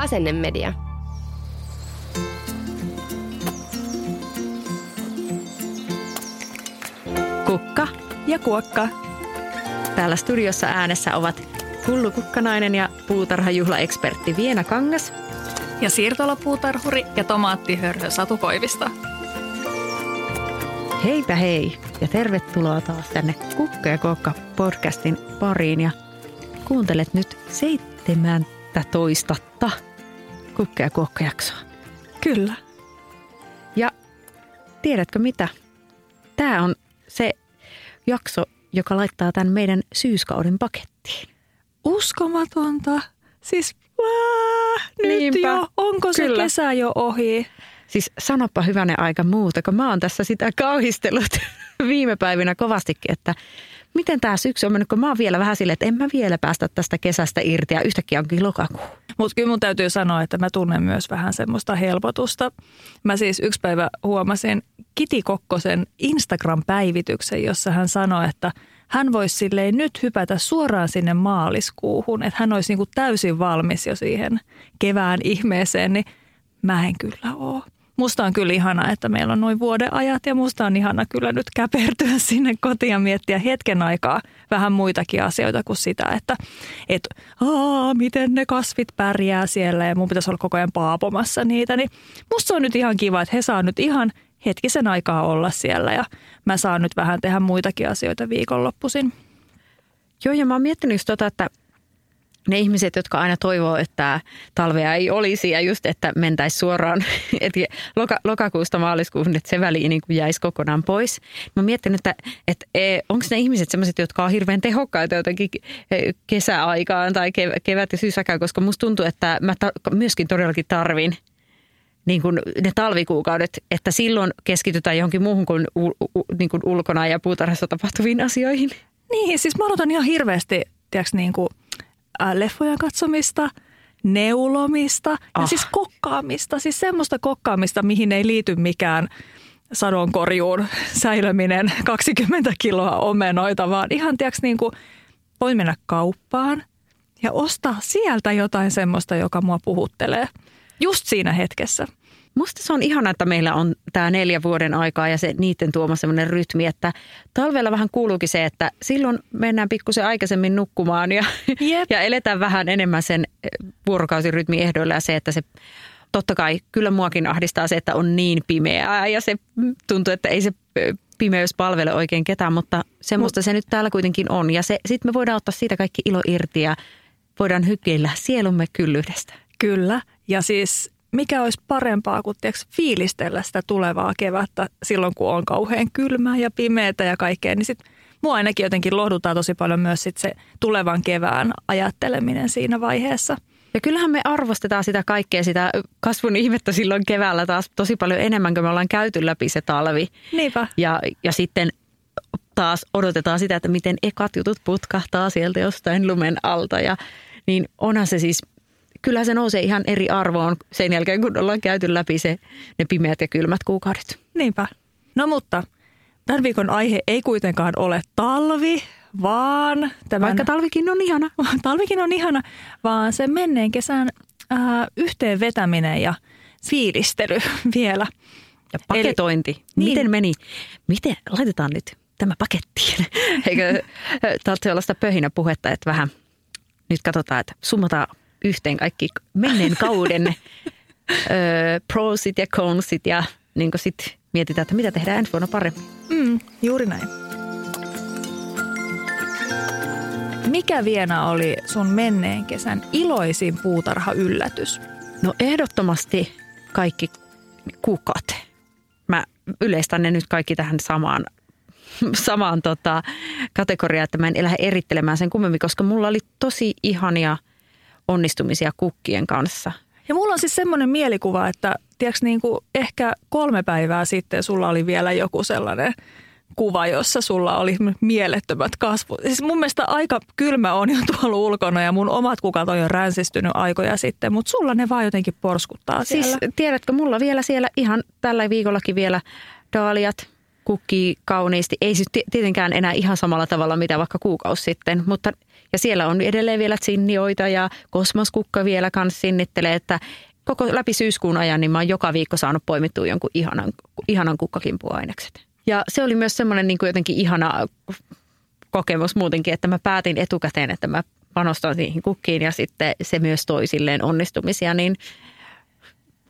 Asennemedia. Kukka ja kuokka. Täällä studiossa äänessä ovat Hullu Kukkanainen ja puutarhajuhlaekspertti Viena Kangas. Ja siirtolapuutarhuri ja tomaattihörhö Satu Koivista. Heipä hei ja tervetuloa taas tänne Kukka ja Kuokka podcastin pariin. Ja kuuntelet nyt 17 Kukka ja Kuokka jaksoa. Kyllä. Ja tiedätkö mitä? Tämä on se jakso, joka laittaa tämän meidän syyskauden pakettiin. Uskomatonta. Siis vää, nyt Niinpä. jo. Onko se Kyllä. kesä jo ohi? Siis sanoppa hyvänen aika muuta, kun mä oon tässä sitä kauhistellut viime päivinä kovastikin, että miten tämä syksy on mennyt, kun mä oon vielä vähän silleen, että en mä vielä päästä tästä kesästä irti ja yhtäkkiä onkin lokakuu. Mutta kyllä mun täytyy sanoa, että mä tunnen myös vähän semmoista helpotusta. Mä siis yksi päivä huomasin Kiti Kokkosen Instagram-päivityksen, jossa hän sanoi, että hän voisi silleen nyt hypätä suoraan sinne maaliskuuhun, että hän olisi niinku täysin valmis jo siihen kevään ihmeeseen, niin mä en kyllä ole. Musta on kyllä ihana, että meillä on noin vuoden ajat ja musta on ihana kyllä nyt käpertyä sinne kotiin ja miettiä hetken aikaa vähän muitakin asioita kuin sitä, että et, aa, miten ne kasvit pärjää siellä ja mun pitäisi olla koko ajan paapomassa niitä. Niin musta on nyt ihan kiva, että he saa nyt ihan hetkisen aikaa olla siellä ja mä saan nyt vähän tehdä muitakin asioita viikonloppuisin. Joo, ja mä oon miettinyt just tota, että ne ihmiset, jotka aina toivoo, että talvea ei olisi ja just, että mentäisi suoraan että loka, lokakuusta maaliskuuhun, että se väli niin kuin jäisi kokonaan pois. Mä oon miettinyt, että, että onko ne ihmiset sellaiset, jotka on hirveän tehokkaita jotenkin eh, kesäaikaan tai kev- kevät- ja syysaikaan, koska musta tuntuu, että mä ta- myöskin todellakin tarvin niin kuin ne talvikuukaudet, että silloin keskitytään johonkin muuhun kuin, u, u, niin kuin ulkona ja puutarhassa tapahtuviin asioihin. Niin, siis mä odotan ihan hirveästi, tiedätkö, niin kuin, leffojen katsomista, neulomista ja Ah. siis kokkaamista. Siis semmoista kokkaamista, mihin ei liity mikään sadonkorjuun säilöminen 20 kiloa omenoita, vaan ihan tiedätkö, niin kuin, voin mennä kauppaan ja ostaa sieltä jotain semmoista, joka mua puhuttelee. Just siinä hetkessä. Musta se on ihana, että meillä on tämä neljä vuoden aikaa ja se niiden tuoma semmoinen rytmi, että talvella vähän kuuluukin se, että silloin mennään pikkusen aikaisemmin nukkumaan ja, Jep. ja eletään vähän enemmän sen eh, vuorokausirytmin ehdoilla ja se, että se totta kai kyllä muakin ahdistaa se, että on niin pimeää ja se tuntuu, että ei se eh, pimeys palvele oikein ketään, mutta semmoista se nyt täällä kuitenkin on ja sitten me voidaan ottaa siitä kaikki ilo irti ja voidaan hykeillä sielumme kyllyydestä. Kyllä. Ja siis mikä olisi parempaa kuin tiiäks, fiilistellä sitä tulevaa kevättä silloin, kun on kauhean kylmää ja pimeätä ja kaikkea, niin sit mua ainakin jotenkin lohduttaa tosi paljon myös sit se tulevan kevään ajatteleminen siinä vaiheessa. Ja kyllähän me arvostetaan sitä kaikkea, sitä kasvun ihmettä silloin keväällä taas tosi paljon enemmän, kun me ollaan käyty läpi se talvi. Niinpä. Ja, ja sitten taas odotetaan sitä, että miten ekat jutut putkahtaa sieltä jostain lumen alta. Ja, niin onhan se siis, kyllä se nousee ihan eri arvoon sen jälkeen, kun ollaan käyty läpi se, ne pimeät ja kylmät kuukaudet. Niinpä. No mutta tämän viikon aihe ei kuitenkaan ole talvi, vaan tämän... Vaikka talvikin on ihana. talvikin on ihana, vaan se menneen kesän ää, yhteen vetäminen ja fiilistely vielä. Ja paketointi. Eli, Niin. miten meni? Miten, laitetaan nyt tämä pakettiin. Eikö tarvitse olla sitä pöhinä puhetta, että vähän nyt katsotaan, että summataan yhteen kaikki menneen kauden ö, prosit ja consit ja niin sitten mietitään, että mitä tehdään ensi vuonna paremmin. Mm, juuri näin. Mikä Viena oli sun menneen kesän iloisin puutarha-yllätys? No ehdottomasti kaikki kukat. Mä yleistän ne nyt kaikki tähän samaan samaan tota, kategoriaan, että mä en lähde erittelemään sen kummemmin, koska mulla oli tosi ihania onnistumisia kukkien kanssa. Ja mulla on siis semmoinen mielikuva, että tiedätkö, niin kuin ehkä kolme päivää sitten sulla oli vielä joku sellainen kuva, jossa sulla oli mielettömät kasvut. Siis mun mielestä aika kylmä on jo tuolla ulkona ja mun omat kukat on jo ränsistynyt aikoja sitten, mutta sulla ne vaan jotenkin porskuttaa siis, siellä. Siis tiedätkö, mulla vielä siellä ihan tällä viikollakin vielä daaliat kukkii kauniisti. Ei siis tietenkään enää ihan samalla tavalla mitä vaikka kuukausi sitten, mutta ja siellä on edelleen vielä sinnioita ja kosmoskukka vielä kanssa sinnittelee, että koko läpi syyskuun ajan niin mä oon joka viikko saanut poimittua jonkun ihanan, ihanan kukkakimpuainekset. Ja se oli myös semmoinen niin kuin jotenkin ihana kokemus muutenkin, että mä päätin etukäteen, että mä panostan niihin kukkiin ja sitten se myös toi silleen onnistumisia, niin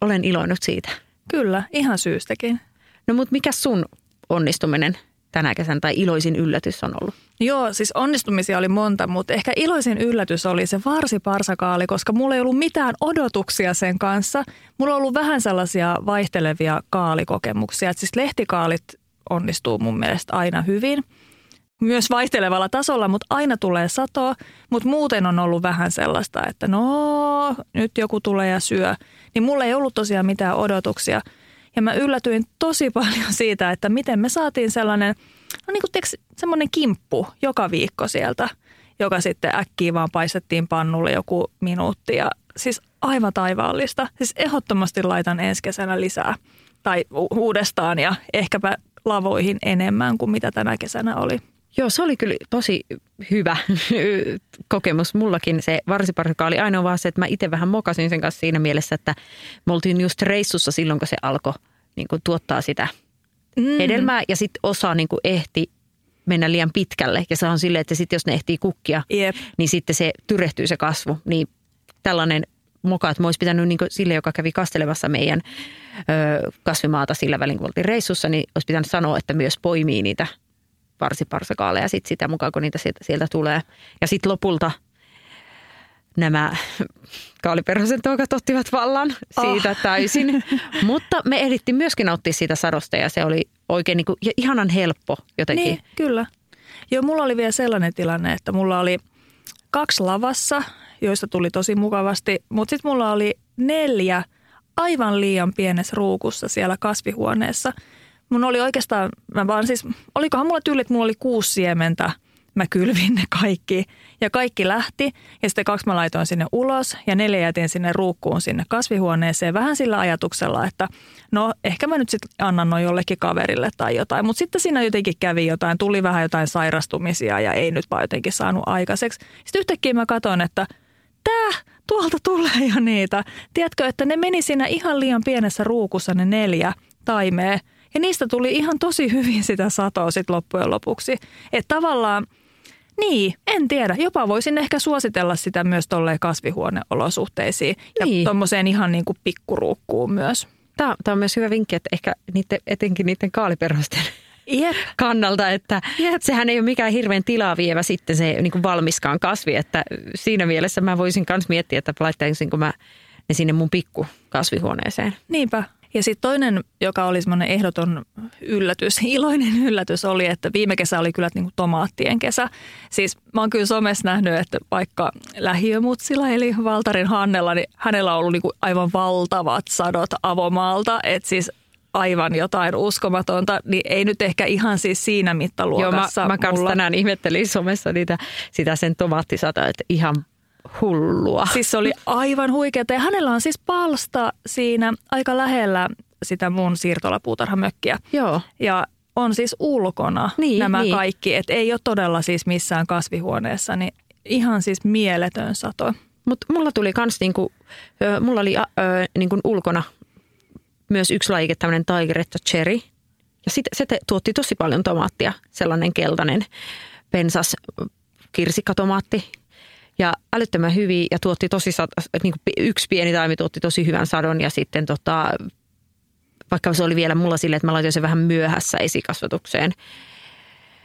olen iloinut siitä. Kyllä, ihan syystäkin. No mutta mikä sun onnistuminen tänä kesän tai iloisin yllätys on ollut? Joo, siis onnistumisia oli monta, mutta ehkä iloisin yllätys oli se varsiparsakaali, koska mulla ei ollut mitään odotuksia sen kanssa. Mulla on ollut vähän sellaisia vaihtelevia kaalikokemuksia. Että siis lehtikaalit onnistuu mun mielestä aina hyvin. Myös vaihtelevalla tasolla, mutta aina tulee satoa. Mutta muuten on ollut vähän sellaista, että no, nyt joku tulee ja syö. Niin mulla ei ollut tosiaan mitään odotuksia. Ja mä yllätyin tosi paljon siitä, että miten me saatiin sellainen, no niin kuin semmoinen kimppu joka viikko sieltä, joka sitten äkkiä vaan paistettiin pannulle joku minuutti. Ja siis aivan taivaallista. Siis ehdottomasti laitan ensi kesänä lisää tai uudestaan ja ehkäpä lavoihin enemmän kuin mitä tänä kesänä oli. Joo, se oli kyllä tosi hyvä kokemus. Mullakin se varsiparkka oli ainoa vaan se, että mä itse vähän mokasin sen kanssa siinä mielessä, että me oltiin just reissussa silloin, kun se alkoi niin kuin tuottaa sitä mm. hedelmää ja sitten osa niin kuin ehti mennä liian pitkälle. Ja se on silleen, että sitten jos ne ehtii kukkia, yep. niin sitten se tyrehtyy se kasvu. Niin tällainen moka, että mä olisi pitänyt niin sille, joka kävi kastelemassa meidän ö, kasvimaata sillä välin, kun oltiin reissussa, niin olisi pitänyt sanoa, että myös poimii niitä varsiparsakaaleja sit sitä mukaan, kun niitä sieltä, sieltä tulee. Ja sitten lopulta nämä kaaliperhosen toukat ottivat vallan siitä oh. täysin. Mutta me ehdittiin myöskin nauttia siitä sadosta ja se oli oikein niin kuin, ihanan helppo jotenkin. Niin, kyllä. Joo, mulla oli vielä sellainen tilanne, että mulla oli kaksi lavassa, joista tuli tosi mukavasti, mutta sitten mulla oli neljä aivan liian pienessä ruukussa siellä kasvihuoneessa. Mun oli oikeastaan, mä vaan siis, olikohan mulla tyyli, että mulla oli kuusi siementä – mä kylvin ne kaikki ja kaikki lähti ja sitten kaksi mä laitoin sinne ulos ja neljä jätin sinne ruukkuun sinne kasvihuoneeseen vähän sillä ajatuksella, että no ehkä mä nyt sitten annan noin jollekin kaverille tai jotain, mutta sitten siinä jotenkin kävi jotain, tuli vähän jotain sairastumisia ja ei nyt vaan jotenkin saanut aikaiseksi. Sitten yhtäkkiä mä katson, että tää, tuolta tulee jo niitä. Tiedätkö, että ne meni siinä ihan liian pienessä ruukussa ne neljä taimea ja niistä tuli ihan tosi hyvin sitä satoa sitten loppujen lopuksi. Että tavallaan – niin, en tiedä. Jopa voisin ehkä suositella sitä myös tolleen kasvihuoneolosuhteisiin ja niin. tuommoiseen ihan niin kuin pikkuruukkuun myös. Tämä, tämä on myös hyvä vinkki, että ehkä niiden, etenkin niiden kaaliperhosten Jep. kannalta, että Jep. sehän ei ole mikään hirveän tilaa vievä sitten se niin kuin valmiskaan kasvi, että siinä mielessä mä voisin myös miettiä, että laittaisinko mä ne sinne mun pikku kasvihuoneeseen. Niinpä. Ja sitten toinen, joka oli semmoinen ehdoton yllätys, iloinen yllätys oli, että viime kesä oli kyllä niin kuin tomaattien kesä. Siis mä oon kyllä somessa nähnyt, että vaikka lähiömutsilla eli Valtarin Hannella, niin hänellä on ollut niin kuin aivan valtavat sadot avomaalta. Että siis aivan jotain uskomatonta, niin ei nyt ehkä ihan siis siinä mittaluokassa. Joo, mä, mä kanssa mulla... tänään ihmettelin somessa niitä, sitä sen tomaattisata, että ihan hullua. Siis se oli aivan huikeaa. Ja hänellä on siis palsta siinä aika lähellä sitä mun siirtolapuutarhamökkiä. Joo. Ja on siis ulkona niin, nämä niin. kaikki. Että ei ole todella siis missään kasvihuoneessa, niin ihan siis mieletön sato. Mutta mulla tuli kans niinku, mulla oli ö, niinku ulkona myös yksi lajike, tämmöinen Tigeretta Cherry. Ja sit, se te, tuotti tosi paljon tomaattia, sellainen keltainen pensas kirsikkatomaatti, ja älyttömän hyvin ja tuotti tosi, niin kuin yksi pieni taimi tuotti tosi hyvän sadon ja sitten tota, vaikka se oli vielä mulla silleen, että mä laitoin sen vähän myöhässä esikasvatukseen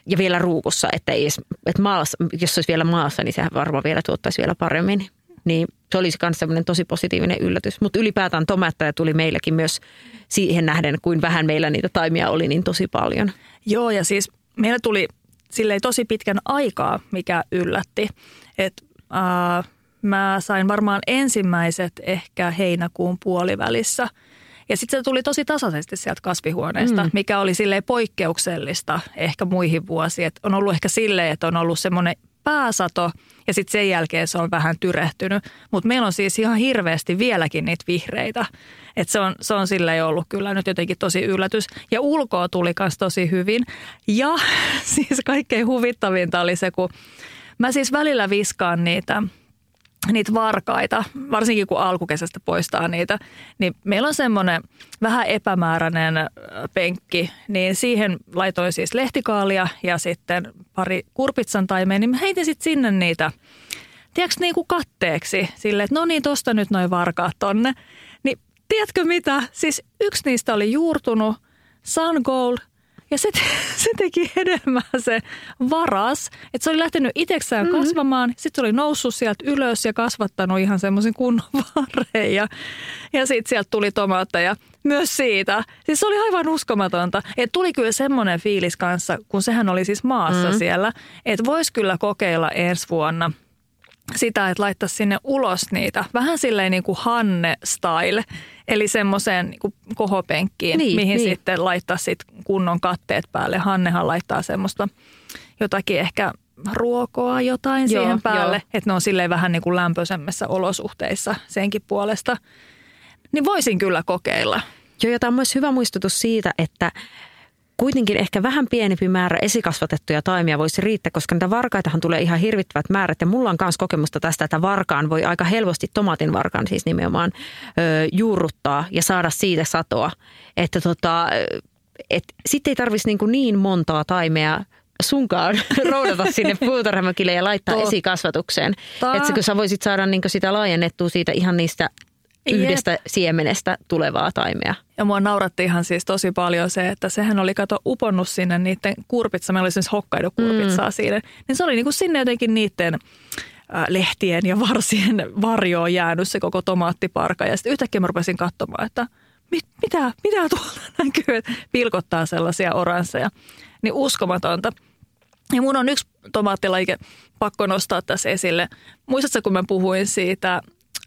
ja vielä ruukussa, että ei edes, että maassa, jos se olisi vielä maassa, niin sehän varmaan vielä tuottaisi vielä paremmin. Niin se olisi myös semmoinen tosi positiivinen yllätys. Mutta ylipäätään tomaatteja tuli meilläkin myös siihen nähden, kuin vähän meillä niitä taimia oli, niin tosi paljon. Joo, ja siis meillä tuli silleen tosi pitkän aikaa, mikä yllätti. Että äh, mä sain varmaan ensimmäiset ehkä heinäkuun puolivälissä. Ja sitten se tuli tosi tasaisesti sieltä kasvihuoneesta, mm. mikä oli sille poikkeuksellista ehkä muihin vuosiin. Et on ollut ehkä silleen, että on ollut semmoinen pääsato ja sitten sen jälkeen se on vähän tyrehtynyt. Mutta meillä on siis ihan hirveästi vieläkin niitä vihreitä. Et se on, se on silleen ollut kyllä nyt jotenkin tosi yllätys. Ja ulkoa tuli myös tosi hyvin. Ja siis kaikkein huvittavinta oli se, kun mä siis välillä viskaan niitä – niitä varkaita, varsinkin kun alkukesästä poistaa niitä, niin meillä on semmoinen vähän epämääräinen penkki, niin siihen laitoin siis lehtikaalia ja sitten pari kurpitsan taimea, niin mä heitin sitten sinne niitä, tiedätkö niin kuin katteeksi, sille että no niin, tosta nyt noin varkaat tonne. Niin tiedätkö mitä, siis yksi niistä oli juurtunut, Sun Gold – ja se, se teki hedelmää se varas, että se oli lähtenyt itseksään mm-hmm. kasvamaan. Sitten se oli noussut sieltä ylös ja kasvattanut ihan semmoisen kunnon varreen. Ja, ja sitten sieltä tuli tomaatteja myös siitä. Siis se oli aivan uskomatonta. Että tuli kyllä semmoinen fiilis kanssa, kun sehän oli siis maassa mm-hmm. siellä, että voisi kyllä kokeilla ensi vuonna – sitä, että laittaisi sinne ulos niitä. Vähän silleen niin kuin Hanne-style, eli semmoiseen niin kohopenkkiin, niin, mihin niin. sitten laittaa sit kunnon katteet päälle. Hannehan laittaa semmoista jotakin ehkä ruokoa jotain joo, siihen päälle, joo. että ne on silleen vähän niin kuin lämpöisemmässä olosuhteissa senkin puolesta. Niin voisin kyllä kokeilla. Joo, ja tämä on myös hyvä muistutus siitä, että kuitenkin ehkä vähän pienempi määrä esikasvatettuja taimia voisi riittää, koska niitä varkaitahan tulee ihan hirvittävät määrät. Ja mulla on myös kokemusta tästä, että varkaan voi aika helposti tomatin varkaan siis nimenomaan ö, juurruttaa ja saada siitä satoa. Että tota, et sitten ei tarvitsisi niin, niin montaa taimea sunkaan roudata sinne puutarhamökille ja laittaa Totta. esikasvatukseen. Että kun sä voisit saada niin sitä laajennettua siitä ihan niistä yhdestä Jep. siemenestä tulevaa taimea. Ja mua nauratti ihan siis tosi paljon se, että sehän oli kato uponnut sinne niiden kurpitsa. Meillä oli siis hokkaidokurpitsaa mm. siinä. Niin se oli niinku sinne jotenkin niiden lehtien ja varsien varjoon jäänyt se koko tomaattiparka. Ja sitten yhtäkkiä mä rupesin katsomaan, että mit, mitä, mitä tuolla näkyy, että pilkottaa sellaisia oransseja. Niin uskomatonta. Ja mun on yksi tomaattilaike pakko nostaa tässä esille. Muistatko, kun mä puhuin siitä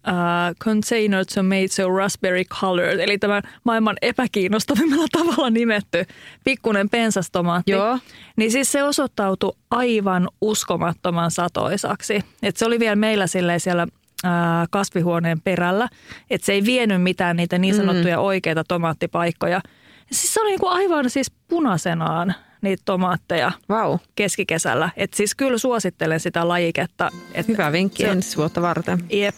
uh, Container Tomato Raspberry Colored, eli tämä maailman epäkiinnostavimmalla tavalla nimetty pikkunen pensastomaatti. Joo. Niin siis se osoittautui aivan uskomattoman satoisaksi. Et se oli vielä meillä siellä uh, kasvihuoneen perällä, että se ei vienyt mitään niitä niin sanottuja mm. oikeita tomaattipaikkoja. Siis se oli niinku aivan siis punaisenaan niitä tomaatteja wow. keskikesällä. Et siis kyllä suosittelen sitä lajiketta. Et Hyvä vinkki ensi vuotta varten. Jep.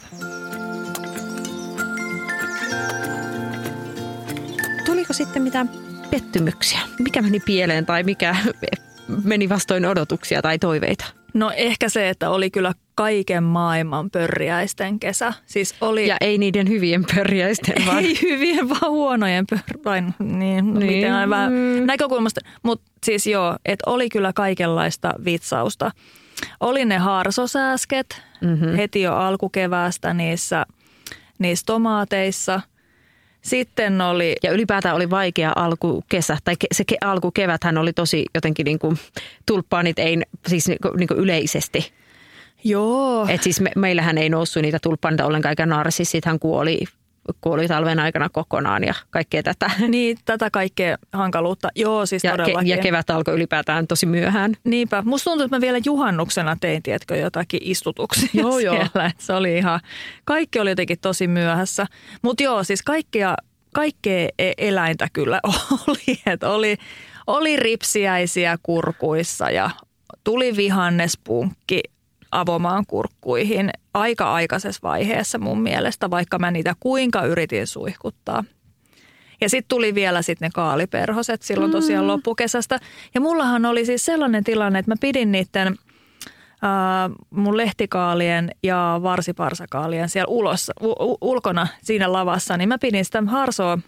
Tuliko sitten mitään pettymyksiä? Mikä meni pieleen tai mikä meni vastoin odotuksia tai toiveita? No ehkä se, että oli kyllä kaiken maailman pörjäisten kesä. Siis oli... Ja ei niiden hyvien pörjäisten, vaan... Ei hyvien, vaan huonojen pörjäisten. Niin, no niin. Miten vähän näkökulmasta. Mutta siis joo, että oli kyllä kaikenlaista vitsausta. Oli ne harsosääsket mm-hmm. heti jo alkukeväästä niissä, niissä tomaateissa – sitten oli... Ja ylipäätään oli vaikea alkukesä, tai se alkukeväthän oli tosi jotenkin niin kuin tulppaanit ei, siis niin kuin, niin kuin yleisesti. Joo. Et siis me, meillähän ei noussut niitä tulppaanita ollenkaan, eikä narsissithan kuoli kuoli talven aikana kokonaan ja kaikkea tätä. Niin, tätä kaikkea hankaluutta. Joo, siis ja, todellakin. Ke- ja kevät alkoi ylipäätään tosi myöhään. Niinpä. Musta tuntuu, että mä vielä juhannuksena tein, tiedätkö, jotakin istutuksia joo, siellä. Joo. Se oli ihan, kaikki oli jotenkin tosi myöhässä. Mutta joo, siis kaikkea, kaikkea e- eläintä kyllä oli. Että oli, oli ripsiäisiä kurkuissa ja tuli vihannespunkki avomaan kurkkuihin aika aikaisessa vaiheessa mun mielestä, vaikka mä niitä kuinka yritin suihkuttaa. Ja sitten tuli vielä sitten ne kaaliperhoset silloin tosiaan mm. loppukesästä. Ja mullahan oli siis sellainen tilanne, että mä pidin niiden äh, mun lehtikaalien ja varsiparsakaalien siellä ulos, u- ulkona siinä lavassa, niin mä pidin sitä harsoa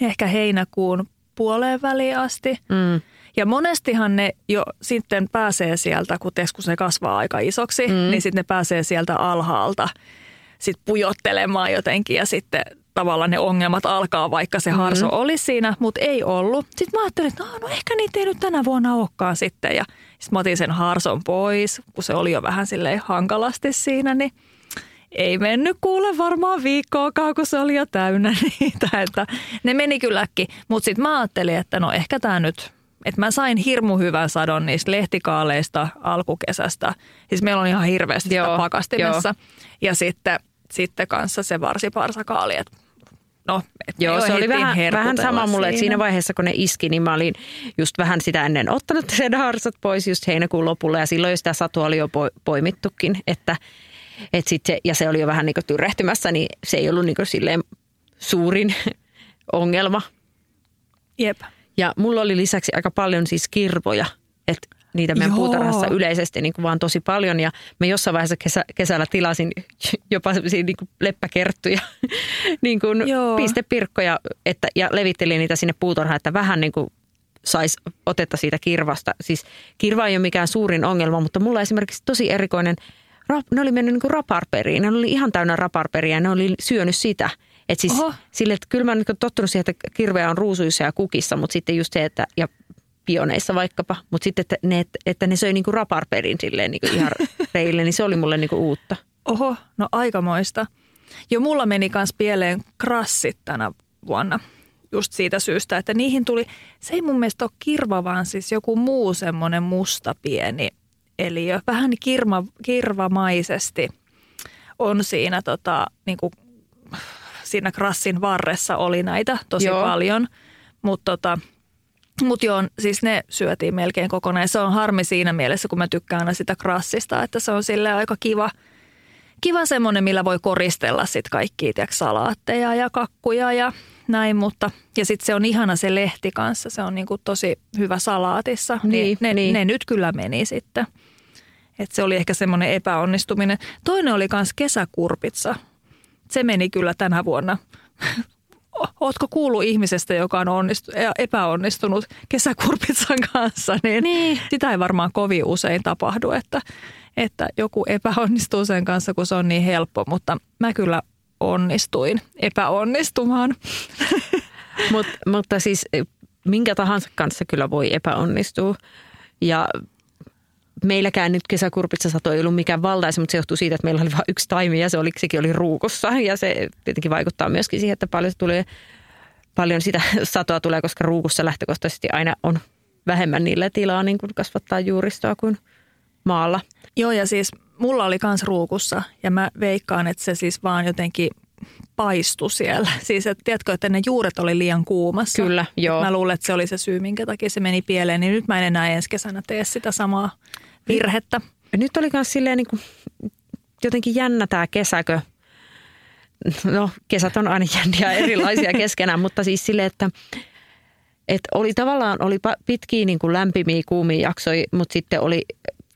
ehkä heinäkuun puoleen väliin asti. Mm. Ja monestihan ne jo sitten pääsee sieltä, kun kun se kasvaa aika isoksi, mm. niin sitten ne pääsee sieltä alhaalta sit pujottelemaan jotenkin ja sitten tavallaan ne ongelmat alkaa, vaikka se harso mm-hmm. oli siinä, mutta ei ollut. Sitten mä ajattelin, että no, no ehkä niitä ei nyt tänä vuonna olekaan sitten. Ja sitten mä otin sen harson pois, kun se oli jo vähän silleen hankalasti siinä, niin ei mennyt kuule varmaan viikkoakaan, kun se oli jo täynnä niitä. Että ne meni kylläkin, mutta sitten mä ajattelin, että no ehkä tämä nyt että mä sain hirmu hyvän sadon niistä lehtikaaleista alkukesästä. Siis meillä on ihan hirveästi sitä pakastimessa. Joo. Ja sitten, sitten kanssa se varsiparsakaali, että no, et Joo, se oli vähän, vähän sama mulle, siinä. että siinä vaiheessa kun ne iski, niin mä olin just vähän sitä ennen ottanut sen harsat pois just heinäkuun lopulla ja silloin jo sitä satua oli jo poimittukin, että et sit se, ja se oli jo vähän niin tyrehtymässä, niin se ei ollut niin silleen suurin ongelma. Jep. Ja mulla oli lisäksi aika paljon siis kirvoja, että niitä meidän Joo. puutarhassa yleisesti niin kuin vaan tosi paljon. Ja mä jossain vaiheessa kesä, kesällä tilasin jopa sellaisia niin kuin leppäkerttuja, niin kuin pistepirkkoja että, ja levittelin niitä sinne puutarhaan, että vähän niin kuin saisi otetta siitä kirvasta. Siis kirva ei ole mikään suurin ongelma, mutta mulla esimerkiksi tosi erikoinen, ne oli mennyt niin kuin raparperiin, ne oli ihan täynnä raparperia ja ne oli syönyt sitä – et siis sille, että kyllä mä oon tottunut siihen, että kirveä on ruusuissa ja kukissa, mutta sitten just se, että ja pioneissa vaikkapa, mutta sitten, että ne, että ne söi niinku raparperin silleen niinku ihan reille, niin se oli mulle niinku uutta. Oho, no aikamoista. Jo mulla meni kans pieleen krassit tänä vuonna just siitä syystä, että niihin tuli, se ei mun mielestä ole kirva, vaan siis joku muu semmoinen musta pieni eli jo vähän kirma, kirvamaisesti on siinä tota, niin kuin siinä krassin varressa oli näitä tosi joo. paljon. Mutta tota, mut joo, siis ne syötiin melkein kokonaan. Se on harmi siinä mielessä, kun mä tykkään aina sitä krassista, että se on sille aika kiva, kiva semmoinen, millä voi koristella sit kaikkia tiedätkö, salaatteja ja kakkuja ja näin, mutta ja sitten se on ihana se lehti kanssa, se on niinku tosi hyvä salaatissa, niin, niin, ne, niin. ne nyt kyllä meni sitten. Et se oli ehkä semmoinen epäonnistuminen. Toinen oli myös kesäkurpitsa se meni kyllä tänä vuonna. Ootko kuullut ihmisestä, joka on onnistu, epäonnistunut kesäkurpitsan kanssa, niin, niin sitä ei varmaan kovin usein tapahdu, että, että joku epäonnistuu sen kanssa, kun se on niin helppo, mutta mä kyllä onnistuin epäonnistumaan. Mut, mutta siis minkä tahansa kanssa kyllä voi epäonnistua. Ja meilläkään nyt kesäkurpitsa sato ei ollut mikään valtaisa, mutta se johtuu siitä, että meillä oli vain yksi taimi ja se oli, sekin oli ruukussa. Ja se tietenkin vaikuttaa myöskin siihen, että paljon, tulee, paljon sitä satoa tulee, koska ruukussa lähtökohtaisesti aina on vähemmän niillä tilaa niin kuin kasvattaa juuristoa kuin maalla. Joo ja siis mulla oli kans ruukussa ja mä veikkaan, että se siis vaan jotenkin paistu siellä. Siis että tiedätkö, että ne juuret oli liian kuumassa. Kyllä, joo. Mä luulen, että se oli se syy, minkä takia se meni pieleen. Niin nyt mä en enää ensi kesänä tee sitä samaa virhettä. Nyt oli myös silleen niin kuin, jotenkin jännä tämä kesäkö. No kesät on aina jänniä erilaisia keskenään, mutta siis silleen, että että oli tavallaan oli pitkiä niin kuin lämpimiä, kuumia jaksoja, mutta sitten oli,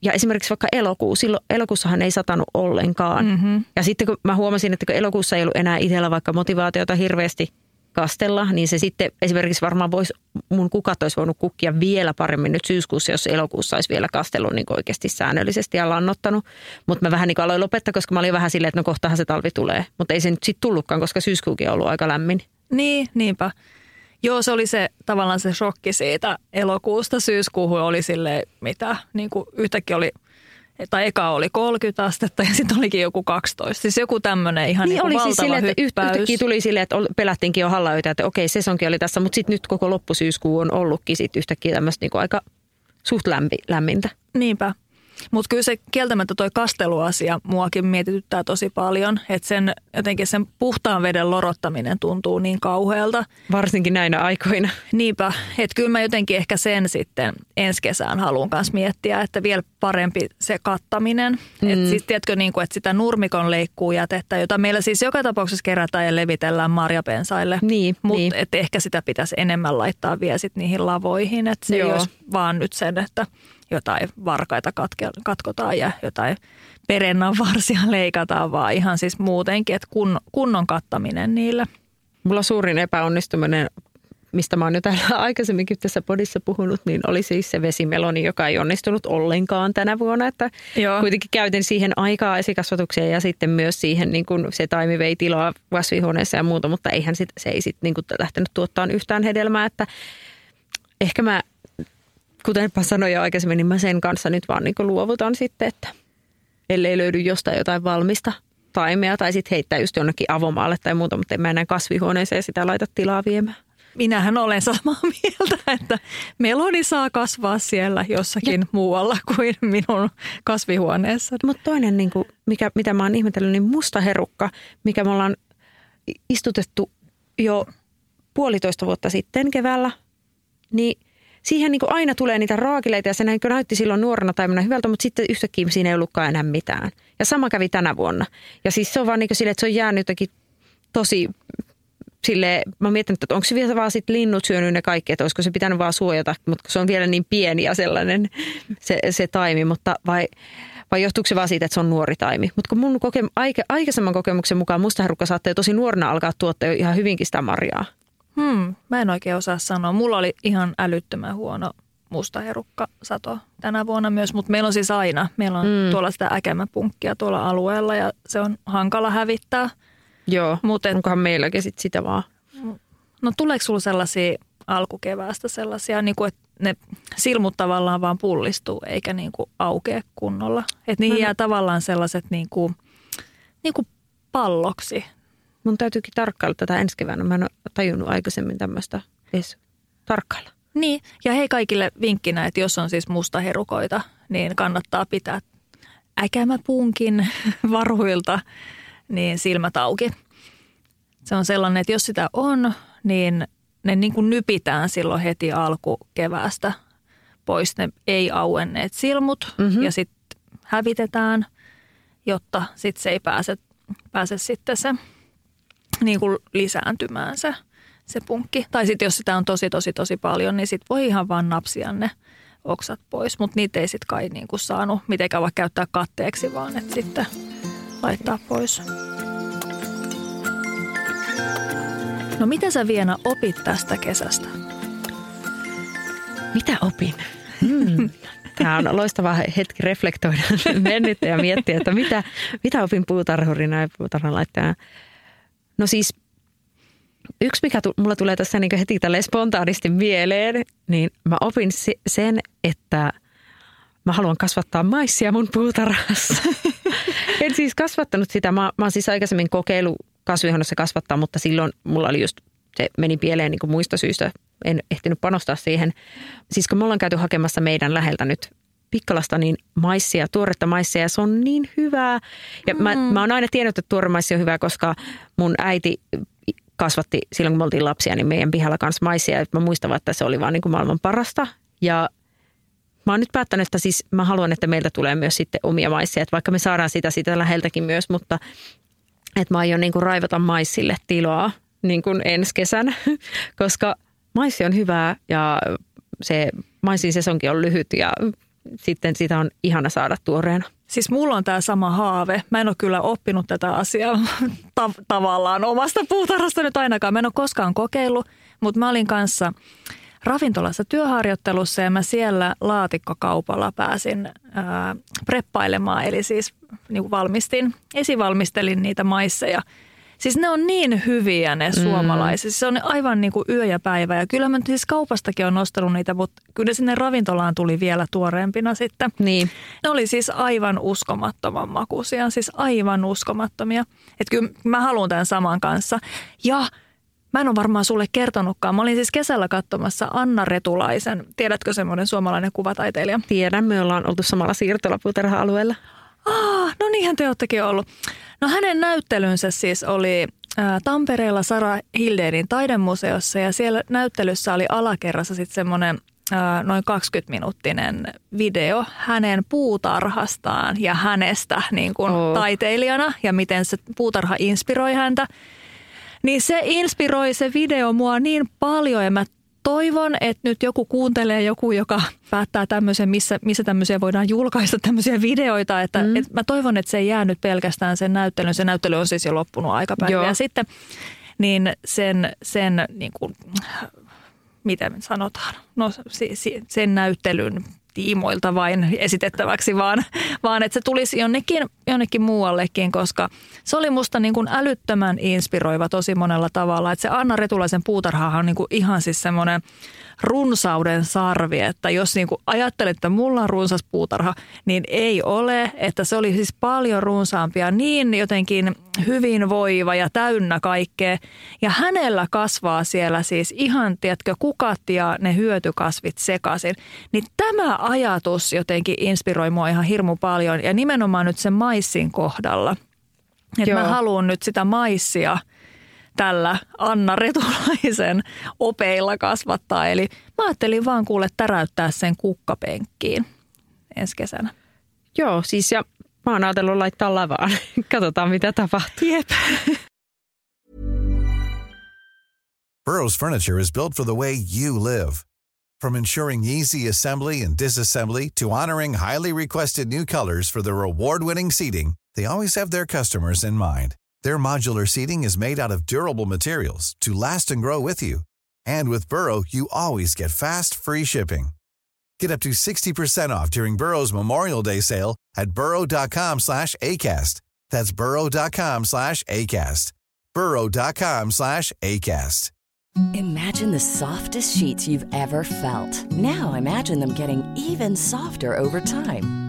ja esimerkiksi vaikka elokuu, silloin elokuussahan ei satanut ollenkaan. Mm-hmm. Ja sitten kun mä huomasin, että kun elokuussa ei ollut enää itsellä vaikka motivaatiota hirveästi kastella, niin se sitten esimerkiksi varmaan voisi, mun kukat olisi voinut kukkia vielä paremmin nyt syyskuussa, jos elokuussa olisi vielä kastellut niin oikeasti säännöllisesti ja lannottanut. Mutta mä vähän niin aloin lopettaa, koska mä olin vähän silleen, että no kohtahan se talvi tulee. Mutta ei se nyt sitten tullutkaan, koska syyskuukin on ollut aika lämmin. Niin, niinpä. Joo, se oli se tavallaan se shokki siitä elokuusta. Syyskuuhun oli sille mitä, niin kuin yhtäkkiä oli tai eka oli 30 astetta ja sitten olikin joku 12. Siis joku tämmöinen ihan niin, niin oli siis sille, että yhtäkkiä tuli silleen, että pelättiinkin jo hallayöitä, että okei, sesonkin oli tässä, mutta sitten nyt koko loppusyyskuu on ollutkin sitten yhtäkkiä tämmöistä niin aika suht lämpi, lämmintä. Niinpä. Mutta kyllä se kieltämättä toi kasteluasia muakin mietityttää tosi paljon, että sen jotenkin sen puhtaan veden lorottaminen tuntuu niin kauhealta. Varsinkin näinä aikoina. Niinpä, että kyllä mä jotenkin ehkä sen sitten ensi kesään haluan kanssa miettiä, että vielä parempi se kattaminen. Mm. Että siis tiedätkö, niin kuin, että sitä nurmikon leikkuu jätettä, jota meillä siis joka tapauksessa kerätään ja levitellään marjapensaille. Niin, Mutta niin. ehkä sitä pitäisi enemmän laittaa vielä sit niihin lavoihin, että se Joo. ei olisi vaan nyt sen, että – jotain varkaita katke, katkotaan ja jotain perennan varsia leikataan, vaan ihan siis muutenkin, että kun, kunnon kattaminen niille. Mulla suurin epäonnistuminen mistä mä oon jo täällä aikaisemminkin tässä podissa puhunut, niin oli siis se vesimeloni, joka ei onnistunut ollenkaan tänä vuonna. Että Joo. kuitenkin käytin siihen aikaa esikasvatukseen ja sitten myös siihen, niin kun se taimi vei tilaa kasvihuoneessa ja muuta, mutta eihän sit, se ei sitten niin lähtenyt tuottaa yhtään hedelmää, että ehkä mä, kuten sanoin jo aikaisemmin, niin mä sen kanssa nyt vaan niin luovutan sitten, että ellei löydy jostain jotain valmista taimea tai sitten heittää just jonnekin avomaalle tai muuta, mutta en mä enää kasvihuoneeseen sitä laita tilaa viemään. Minähän olen samaa mieltä, että meloni saa kasvaa siellä jossakin ja. muualla kuin minun kasvihuoneessa. Mutta toinen, niin kuin, mikä, mitä mä oon ihmetellyt, niin musta herukka, mikä me ollaan istutettu jo puolitoista vuotta sitten keväällä, niin – siihen niin kuin aina tulee niitä raakileita ja se näytti silloin nuorena taimena hyvältä, mutta sitten yhtäkkiä siinä ei ollutkaan enää mitään. Ja sama kävi tänä vuonna. Ja siis se on vaan niin kuin sille, että se on jäänyt jotenkin tosi sille, mä mietin, että onko se vielä vaan sit linnut syönyt ne kaikki, että olisiko se pitänyt vaan suojata, mutta se on vielä niin pieni ja sellainen se, se taimi, mutta vai, vai johtuuko se vaan siitä, että se on nuori taimi? Mutta kun mun koke, aike, aikaisemman kokemuksen mukaan mustaherukka saattaa jo tosi nuorena alkaa tuottaa jo ihan hyvinkin sitä marjaa. Hmm, mä en oikein osaa sanoa. Mulla oli ihan älyttömän huono mustaherukka sato tänä vuonna myös, mutta meillä on siis aina. Meillä on mm. tuolla sitä äkämäpunkkia tuolla alueella ja se on hankala hävittää. Joo, Mut et, onkohan meilläkin sit sitä vaan? No tuleeko sulla sellaisia alkukeväästä sellaisia, niin kuin, että ne silmut tavallaan vaan pullistuu eikä niin kuin aukea kunnolla? Että niihin no, jää tavallaan sellaiset niin kuin, niin kuin palloksi Mun täytyykin tarkkailla tätä ensi keväänä. Mä en ole tajunnut aikaisemmin tämmöistä edes tarkkailla. Niin, ja hei kaikille vinkkinä, että jos on siis musta herukoita, niin kannattaa pitää äkämäpunkin varuilta niin silmät auki. Se on sellainen, että jos sitä on, niin ne niin kuin nypitään silloin heti alkukeväästä pois ne ei auenneet silmut mm-hmm. ja sitten hävitetään, jotta sitten se ei pääse, pääse sitten se niin kuin lisääntymään se, se punkki. Tai sitten jos sitä on tosi tosi tosi paljon, niin sitten voi ihan vaan napsia ne oksat pois. Mutta niitä ei sitten kai niin kuin saanut mitenkään vaikka käyttää katteeksi, vaan että sitten laittaa pois. No mitä sä Viena opit tästä kesästä? Mitä opin? Hmm. Tämä on loistava hetki reflektoida mennyttä ja miettiä, että mitä, mitä opin puutarhurina ja puutarhanlaittajana. No siis yksi, mikä tu, mulla tulee tässä niin heti tälle spontaanisti mieleen, niin mä opin se, sen, että mä haluan kasvattaa maissia mun puutarhassa. en siis kasvattanut sitä. Mä, mä oon siis aikaisemmin kokeilu kasvihuoneessa kasvattaa, mutta silloin mulla oli just, se meni pieleen niin kuin muista syistä. En ehtinyt panostaa siihen. Siis kun me ollaan käyty hakemassa meidän läheltä nyt Pikkalasta niin maissia, tuoretta maissia ja se on niin hyvää. Ja mm. mä, mä oon aina tiennyt, että tuore maissi on hyvä, koska mun äiti kasvatti silloin, kun me oltiin lapsia, niin meidän pihalla kanssa maissia. Ja mä muistan, että se oli vaan niin kuin maailman parasta. Ja mä oon nyt päättänyt, että siis mä haluan, että meiltä tulee myös sitten omia maissia. Että vaikka me saadaan sitä sitä läheltäkin myös, mutta että mä aion niin kuin raivata maissille tilaa niin kuin ensi kesänä, koska maissi on hyvää ja se maissin sesonkin on lyhyt ja sitten sitä on ihana saada tuoreena. Siis mulla on tämä sama haave. Mä en ole kyllä oppinut tätä asiaa ta- tavallaan omasta puutarhasta nyt ainakaan. Mä en ole koskaan kokeillut, mutta mä olin kanssa ravintolassa työharjoittelussa ja mä siellä laatikkokaupalla pääsin ää, preppailemaan. Eli siis niin valmistin, esivalmistelin niitä maisseja – Siis ne on niin hyviä ne mm. suomalaiset. Siis se on aivan niin kuin yö ja päivä. Ja kyllä mä nyt siis kaupastakin on nostanut niitä, mutta kyllä sinne ravintolaan tuli vielä tuoreempina sitten. Niin. Ne oli siis aivan uskomattoman makuisia. Siis aivan uskomattomia. Että kyllä mä haluan tämän saman kanssa. Ja Mä en ole varmaan sulle kertonutkaan. Mä olin siis kesällä katsomassa Anna Retulaisen. Tiedätkö semmoinen suomalainen kuvataiteilija? Tiedän, me ollaan oltu samalla siirtolapuutarha-alueella. Ah, no niinhän te oottekin ollut. No hänen näyttelynsä siis oli ä, Tampereella Sara Hilderin taidemuseossa ja siellä näyttelyssä oli alakerrassa sitten semmoinen noin 20-minuuttinen video hänen puutarhastaan ja hänestä niin kuin oh. taiteilijana ja miten se puutarha inspiroi häntä. Niin se inspiroi se video mua niin paljon ja mä toivon, että nyt joku kuuntelee, joku, joka päättää tämmöisen, missä, missä tämmöisiä voidaan julkaista tämmöisiä videoita. Että, mm. et mä toivon, että se ei jää nyt pelkästään sen näyttelyn. Se näyttely on siis jo loppunut aikapäiviä sitten. Niin sen, sen niin kuin miten sanotaan, no sen näyttelyn tiimoilta vain esitettäväksi, vaan, vaan että se tulisi jonnekin, jonnekin muuallekin, koska se oli musta niin kuin älyttömän inspiroiva tosi monella tavalla. Että se Anna Retulaisen puutarha on niin kuin ihan siis semmoinen runsauden sarvi, että jos niin kuin ajattelet, että mulla on runsas puutarha, niin ei ole, että se oli siis paljon runsaampia, niin jotenkin hyvinvoiva ja täynnä kaikkea. Ja hänellä kasvaa siellä siis ihan, tiedätkö, kukat ja ne hyötykasvit sekaisin. Niin tämä ajatus jotenkin inspiroi mua ihan hirmu paljon ja nimenomaan nyt sen maissin kohdalla. Että mä haluan nyt sitä maissia – tällä Anna Retulaisen opeilla kasvattaa. Eli mä ajattelin vaan kuule täräyttää sen kukkapenkkiin ensi kesänä. Joo, siis ja mä oon ajatellut laittaa lavaan. Katsotaan mitä tapahtuu. Jep. Burrow's furniture is built for the way you live. From ensuring easy assembly and disassembly to honoring highly requested new colors for their award-winning seating, they always have their customers in mind. Their modular seating is made out of durable materials to last and grow with you. And with Burrow, you always get fast, free shipping. Get up to 60% off during Burrow's Memorial Day sale at burrow.com slash ACAST. That's burrow.com slash ACAST. burrow.com slash ACAST. Imagine the softest sheets you've ever felt. Now imagine them getting even softer over time.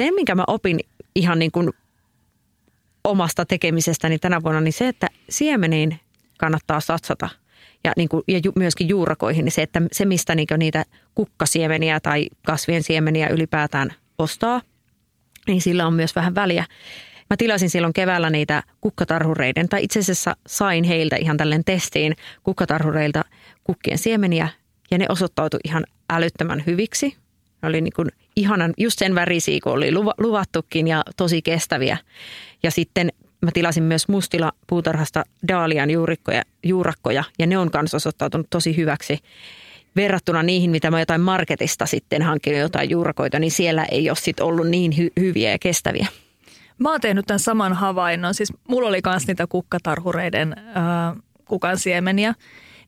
Se, minkä mä opin ihan niin kuin omasta tekemisestäni tänä vuonna, niin se, että siemeniin kannattaa satsata ja, niin kuin, ja ju, myöskin juurakoihin, niin se, että se mistä niin niitä kukkasiemeniä tai kasvien siemeniä ylipäätään ostaa, niin sillä on myös vähän väliä. Mä tilasin silloin keväällä niitä kukkatarhureiden, tai itse asiassa sain heiltä ihan tälleen testiin kukkatarhureilta kukkien siemeniä, ja ne osoittautui ihan älyttömän hyviksi. Ne oli niin kuin ihanan, just sen värisiä, kun oli luvattukin ja tosi kestäviä. Ja sitten mä tilasin myös mustila puutarhasta Daalian juurikkoja, juurakkoja ja ne on kanssa osoittautunut tosi hyväksi. Verrattuna niihin, mitä mä jotain marketista sitten hankinut jotain juurakoita, niin siellä ei ole sit ollut niin hy- hyviä ja kestäviä. Mä oon tehnyt tämän saman havainnon. Siis mulla oli myös niitä kukkatarhureiden äh, kukan siemeniä.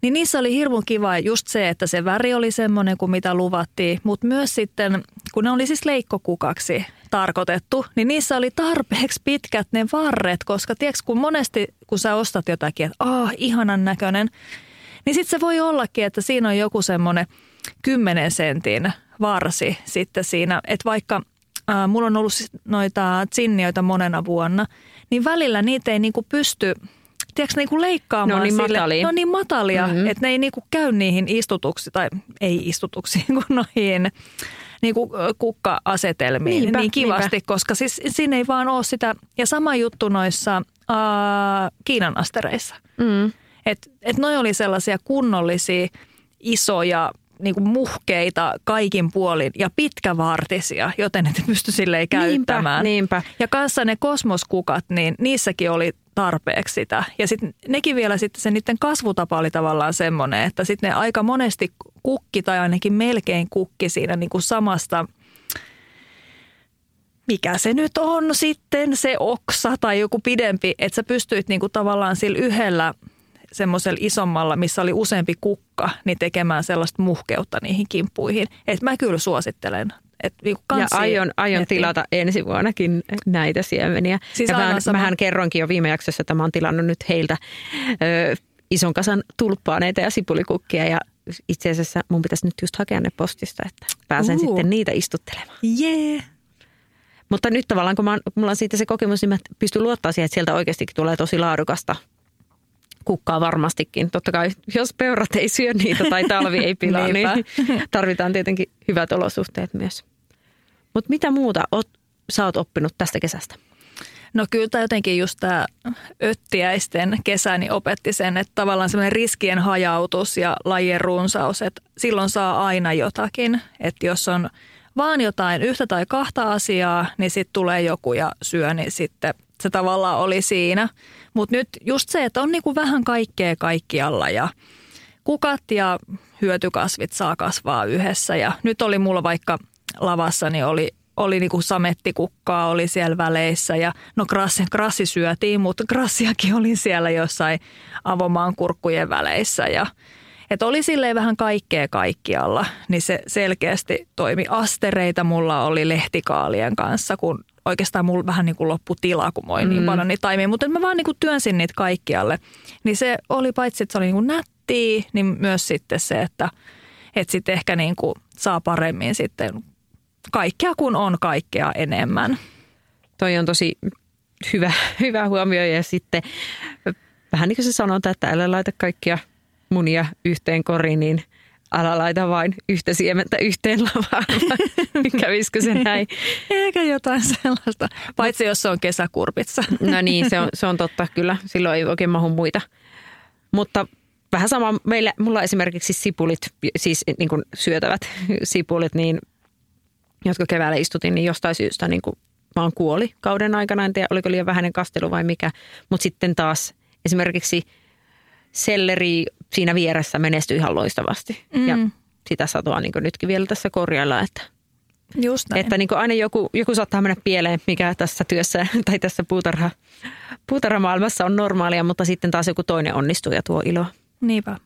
Niin niissä oli hirveän kiva just se, että se väri oli semmoinen kuin mitä luvattiin, mutta myös sitten, kun ne oli siis leikkokukaksi tarkoitettu, niin niissä oli tarpeeksi pitkät ne varret, koska tiedätkö, kun monesti kun sä ostat jotakin, että ah, ihanan näköinen, niin sitten se voi ollakin, että siinä on joku semmoinen 10 sentin varsi sitten siinä, että vaikka äh, mulla on ollut noita tsinnioita monena vuonna, niin välillä niitä ei niinku pysty tiedätkö, niin kuin leikkaamaan no niin sille. Matalia. No niin matalia, mm-hmm. että ne ei niin kuin käy niihin istutuksiin, tai ei istutuksiin, kun noihin niin kuin kukka-asetelmiin niinpä, niin kivasti, niinpä. koska siis siinä ei vaan ole sitä. Ja sama juttu noissa äh, Kiinan astereissa. Mm. Että et noi oli sellaisia kunnollisia, isoja, niin kuin muhkeita kaikin puolin ja pitkävartisia, joten et pysty silleen käyttämään. Niinpä, niinpä. Ja kanssa ne kosmoskukat, niin niissäkin oli tarpeeksi sitä. Ja sitten nekin vielä sitten se niiden kasvutapa oli tavallaan semmoinen, että sitten ne aika monesti kukki tai ainakin melkein kukki siinä niin kuin samasta mikä se nyt on sitten, se oksa tai joku pidempi, että sä pystyit niinku tavallaan sillä yhdellä semmoisella isommalla, missä oli useampi kukka, niin tekemään sellaista muhkeutta niihin kimppuihin. Et mä kyllä suosittelen et niinku ja aion, aion tilata ensi vuonnakin näitä siemeniä. Siis ja mähän, mähän kerroinkin jo viime jaksossa, että mä oon tilannut nyt heiltä ö, ison kasan tulppaaneita ja sipulikukkia ja itse asiassa mun pitäisi nyt just hakea ne postista, että pääsen uh. sitten niitä istuttelemaan. Yeah. Mutta nyt tavallaan, kun mä, mulla on siitä se kokemus, niin mä pystyn luottaa siihen, että sieltä oikeastikin tulee tosi laadukasta kukkaa varmastikin. Totta kai, jos peurat ei syö niitä tai talvi ei pilaa, niin tarvitaan tietenkin hyvät olosuhteet myös. Mutta mitä muuta oot, sä oot oppinut tästä kesästä? No kyllä tämä jotenkin just tämä öttiäisten kesä niin opetti sen, että tavallaan semmoinen riskien hajautus ja lajien runsaus, että silloin saa aina jotakin. Että jos on vaan jotain yhtä tai kahta asiaa, niin sitten tulee joku ja syö, niin sitten se tavallaan oli siinä. Mutta nyt just se, että on niinku vähän kaikkea kaikkialla ja kukat ja hyötykasvit saa kasvaa yhdessä. Ja nyt oli mulla vaikka lavassa, niin oli oli niinku samettikukkaa oli siellä väleissä ja no krassi, krassi syötiin, mutta krassiakin oli siellä jossain avomaan kurkkujen väleissä ja että oli silleen vähän kaikkea kaikkialla, niin se selkeästi toimi. Astereita mulla oli lehtikaalien kanssa, kun oikeastaan mulla vähän niin kuin loppu tila, kun mä niin mm. niin paljon niitä taimia. Mutta mä vaan niin kuin työnsin niitä kaikkialle. Niin se oli paitsi, että se oli niin kuin nättiä, niin myös sitten se, että, että sitten ehkä niin kuin saa paremmin sitten kaikkea kun on kaikkea enemmän. Toi on tosi hyvä, hyvä huomio ja sitten vähän niin kuin se sanotaan, että älä laita kaikkia munia yhteen koriin, niin älä laita vain yhtä siementä yhteen lavaan. Kävisikö se näin? Eikä jotain sellaista, paitsi jos se on kesäkurpitsa. no niin, se on, se on totta kyllä. Silloin ei oikein mahu muita. Mutta vähän sama, meillä, mulla esimerkiksi sipulit, siis niin kuin syötävät sipulit, niin jotka keväällä istutin, niin jostain syystä niin kuin vaan kuoli kauden aikana. En tiedä, oliko liian vähäinen kastelu vai mikä. Mutta sitten taas esimerkiksi selleri siinä vieressä menestyi ihan loistavasti. Mm. Ja sitä satoa niin nytkin vielä tässä korjailla, että, Just näin. että niin aina joku, joku saattaa mennä pieleen, mikä tässä työssä tai tässä puutarha, puutarhamaailmassa on normaalia, mutta sitten taas joku toinen onnistuu ja tuo iloa. Niinpä.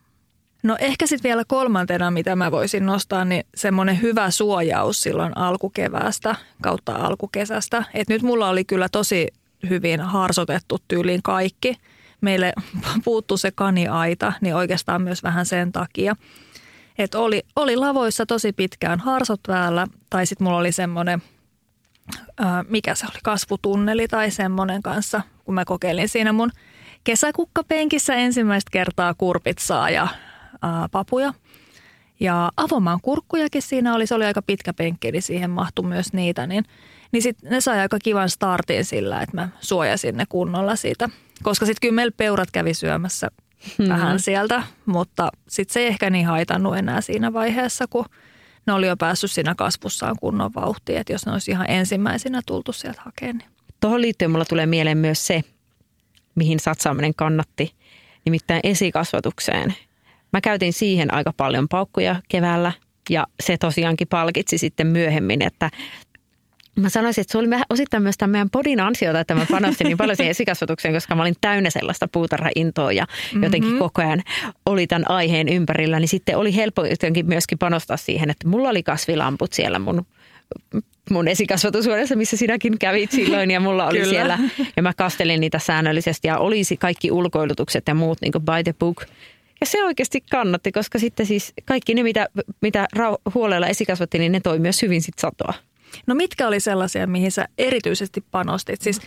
No ehkä sitten vielä kolmantena, mitä mä voisin nostaa, niin semmoinen hyvä suojaus silloin alkukeväästä kautta alkukesästä. Et nyt mulla oli kyllä tosi hyvin harsotettu tyyliin kaikki. Meille puuttu se kaniaita, niin oikeastaan myös vähän sen takia. Et oli, oli lavoissa tosi pitkään harsot päällä, tai sitten mulla oli semmoinen, mikä se oli, kasvutunneli tai semmoinen kanssa, kun mä kokeilin siinä mun kesäkukkapenkissä ensimmäistä kertaa kurpitsaa ja ää, papuja. Ja avomaan kurkkujakin siinä oli, se oli aika pitkä penkki, niin siihen mahtui myös niitä. Niin, niin sit ne sai aika kivan startin sillä, että mä suojasin ne kunnolla siitä. Koska sitten kyllä meillä peurat kävi syömässä hmm. vähän sieltä, mutta sitten se ei ehkä niin haitannut enää siinä vaiheessa, kun ne oli jo päässyt siinä kasvussaan kunnon vauhtiin. Että jos ne olisi ihan ensimmäisenä tultu sieltä hakemaan. Niin. Tuohon liittyen mulla tulee mieleen myös se, mihin satsaaminen kannatti, nimittäin esikasvatukseen – Mä käytin siihen aika paljon paukkuja keväällä ja se tosiaankin palkitsi sitten myöhemmin, että Mä sanoisin, että se oli osittain myös tämän meidän podin ansiota, että mä panostin niin paljon siihen esikasvatukseen, koska mä olin täynnä sellaista puutarha-intoa ja jotenkin mm-hmm. koko ajan oli tämän aiheen ympärillä, niin sitten oli helppo jotenkin myöskin panostaa siihen, että mulla oli kasvilamput siellä mun mun esikasvatushuoneessa, missä sinäkin kävit silloin ja mulla oli Kyllä. siellä ja mä kastelin niitä säännöllisesti ja olisi kaikki ulkoilutukset ja muut niin kuin by the book ja se oikeasti kannatti, koska sitten siis kaikki ne, mitä, mitä huolella esikasvatti, niin ne toi myös hyvin sit satoa. No mitkä oli sellaisia, mihin sä erityisesti panostit? Siis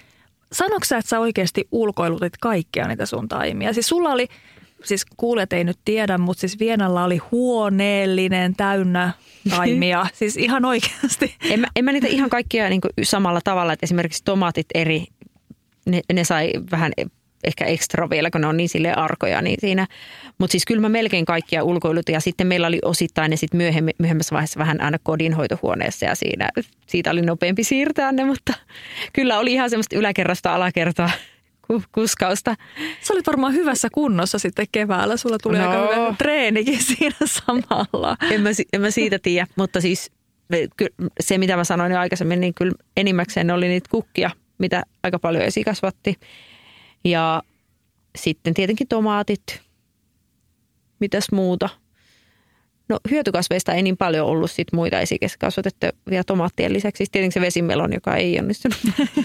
sanoiko sä, että sä oikeasti ulkoilutit kaikkia niitä sun taimia? Siis sulla oli, siis kuulet ei nyt tiedä, mutta siis Vienalla oli huoneellinen täynnä taimia. siis ihan oikeasti. En mä, en mä niitä ihan kaikkia niin samalla tavalla, että esimerkiksi tomaatit eri, ne, ne sai vähän ehkä ekstra vielä, kun ne on niin sille arkoja niin siinä. Mutta siis kyllä mä melkein kaikkia ulkoilutin ja sitten meillä oli osittain ne sitten myöhemmin, myöhemmässä vaiheessa vähän aina kodinhoitohuoneessa ja siinä, siitä oli nopeampi siirtää ne, mutta kyllä oli ihan semmoista yläkerrasta alakertaa kuskausta. Sä olit varmaan hyvässä kunnossa sitten keväällä. Sulla tuli no. aika hyvä treenikin siinä samalla. En mä, en mä siitä tiedä, mutta siis se mitä mä sanoin jo aikaisemmin, niin kyllä enimmäkseen oli niitä kukkia, mitä aika paljon esikasvatti. Ja sitten tietenkin tomaatit. Mitäs muuta? No hyötykasveista ei niin paljon ollut sit muita esikasvatettuja tomaattien lisäksi. Siis tietenkin se vesimelon, joka ei onnistunut.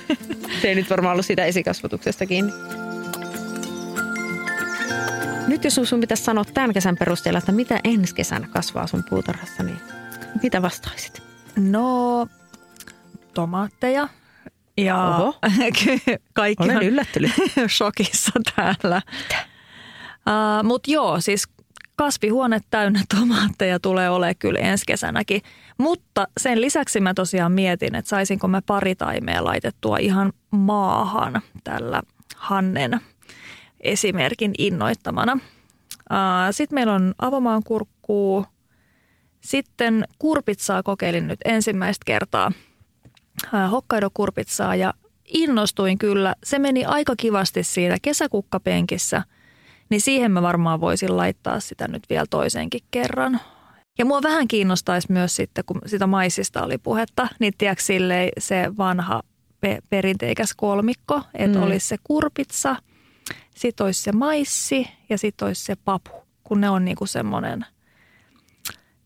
se ei nyt varmaan ollut sitä esikasvatuksesta kiinni. Nyt jos sun pitäisi sanoa tämän kesän perusteella, että mitä ensi kesänä kasvaa sun puutarhassa, niin mitä vastaisit? No, tomaatteja, ja Oho. kaikki Olen yllättynyt. shokissa täällä. Uh, Mutta joo, siis kasvihuone täynnä tomaatteja tulee olemaan kyllä ensi kesänäkin. Mutta sen lisäksi mä tosiaan mietin, että saisinko mä pari taimea laitettua ihan maahan tällä Hannen esimerkin innoittamana. Sitten meillä on avomaan kurkkuu. Sitten kurpitsaa kokeilin nyt ensimmäistä kertaa. Hokkaido-kurpitsaa ja innostuin kyllä. Se meni aika kivasti siinä kesäkukkapenkissä, niin siihen mä varmaan voisin laittaa sitä nyt vielä toisenkin kerran. Ja mua vähän kiinnostaisi myös sitten, kun sitä maisista oli puhetta, niin tiedätkö silleen se vanha pe- perinteikäs kolmikko, että mm. olisi se kurpitsa, sitten olisi se maissi ja sitten olisi se papu, kun ne on niinku semmoinen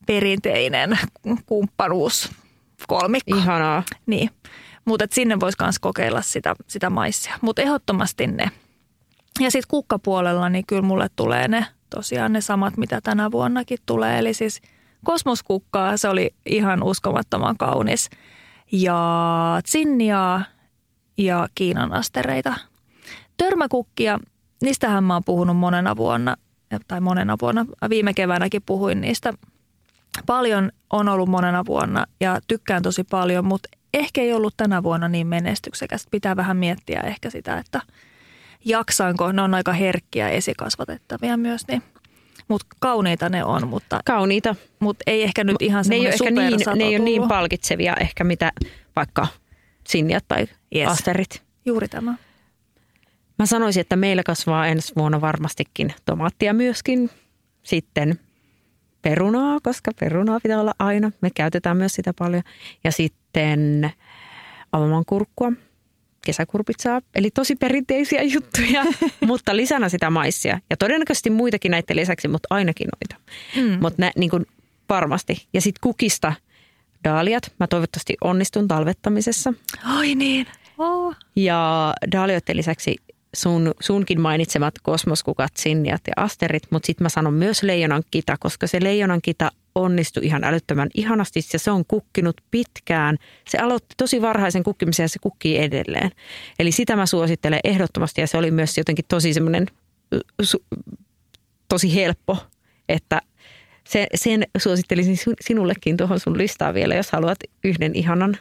perinteinen kumppanuus kolmikko. Ihanaa. Niin, mutta sinne voisi myös kokeilla sitä, sitä maissia, mutta ehdottomasti ne. Ja sitten kukkapuolella, niin kyllä mulle tulee ne tosiaan ne samat, mitä tänä vuonnakin tulee. Eli siis kosmoskukkaa, se oli ihan uskomattoman kaunis. Ja tsinniaa ja Kiinan astereita. Törmäkukkia, niistähän mä oon puhunut monena vuonna, tai monena vuonna, viime keväänäkin puhuin niistä. Paljon on ollut monena vuonna ja tykkään tosi paljon, mutta ehkä ei ollut tänä vuonna niin menestyksekäs. Pitää vähän miettiä ehkä sitä, että jaksaanko. Ne on aika herkkiä esikasvatettavia myös, niin mutta kauniita ne on, mutta, Kauniita. mutta ei ehkä nyt ihan Ne ei, ole ehkä niin, ne ei ole niin palkitsevia ehkä mitä vaikka sinjat tai Yes. asterit. Juuri tämä. Mä sanoisin, että meillä kasvaa ensi vuonna varmastikin tomaattia myöskin. Sitten perunaa, koska perunaa pitää olla aina. Me käytetään myös sitä paljon. Ja sitten avomankurkkua, kesäkurpitsaa, eli tosi perinteisiä juttuja, mutta lisänä sitä maissia. Ja todennäköisesti muitakin näiden lisäksi, mutta ainakin noita. Mm. Mutta ne niin kuin varmasti. Ja sitten kukista daaliat. Mä toivottavasti onnistun talvettamisessa. Ai niin. Oh. Ja daalioiden lisäksi sun, sunkin mainitsemat kosmoskukat, sinniat ja asterit, mutta sitten mä sanon myös leijonan kita, koska se leijonan kita onnistui ihan älyttömän ihanasti ja se on kukkinut pitkään. Se aloitti tosi varhaisen kukkimisen ja se kukkii edelleen. Eli sitä mä suosittelen ehdottomasti ja se oli myös jotenkin tosi semmoinen tosi helppo, että se, sen suosittelisin sin- sinullekin tuohon sun listaan vielä, jos haluat yhden ihanan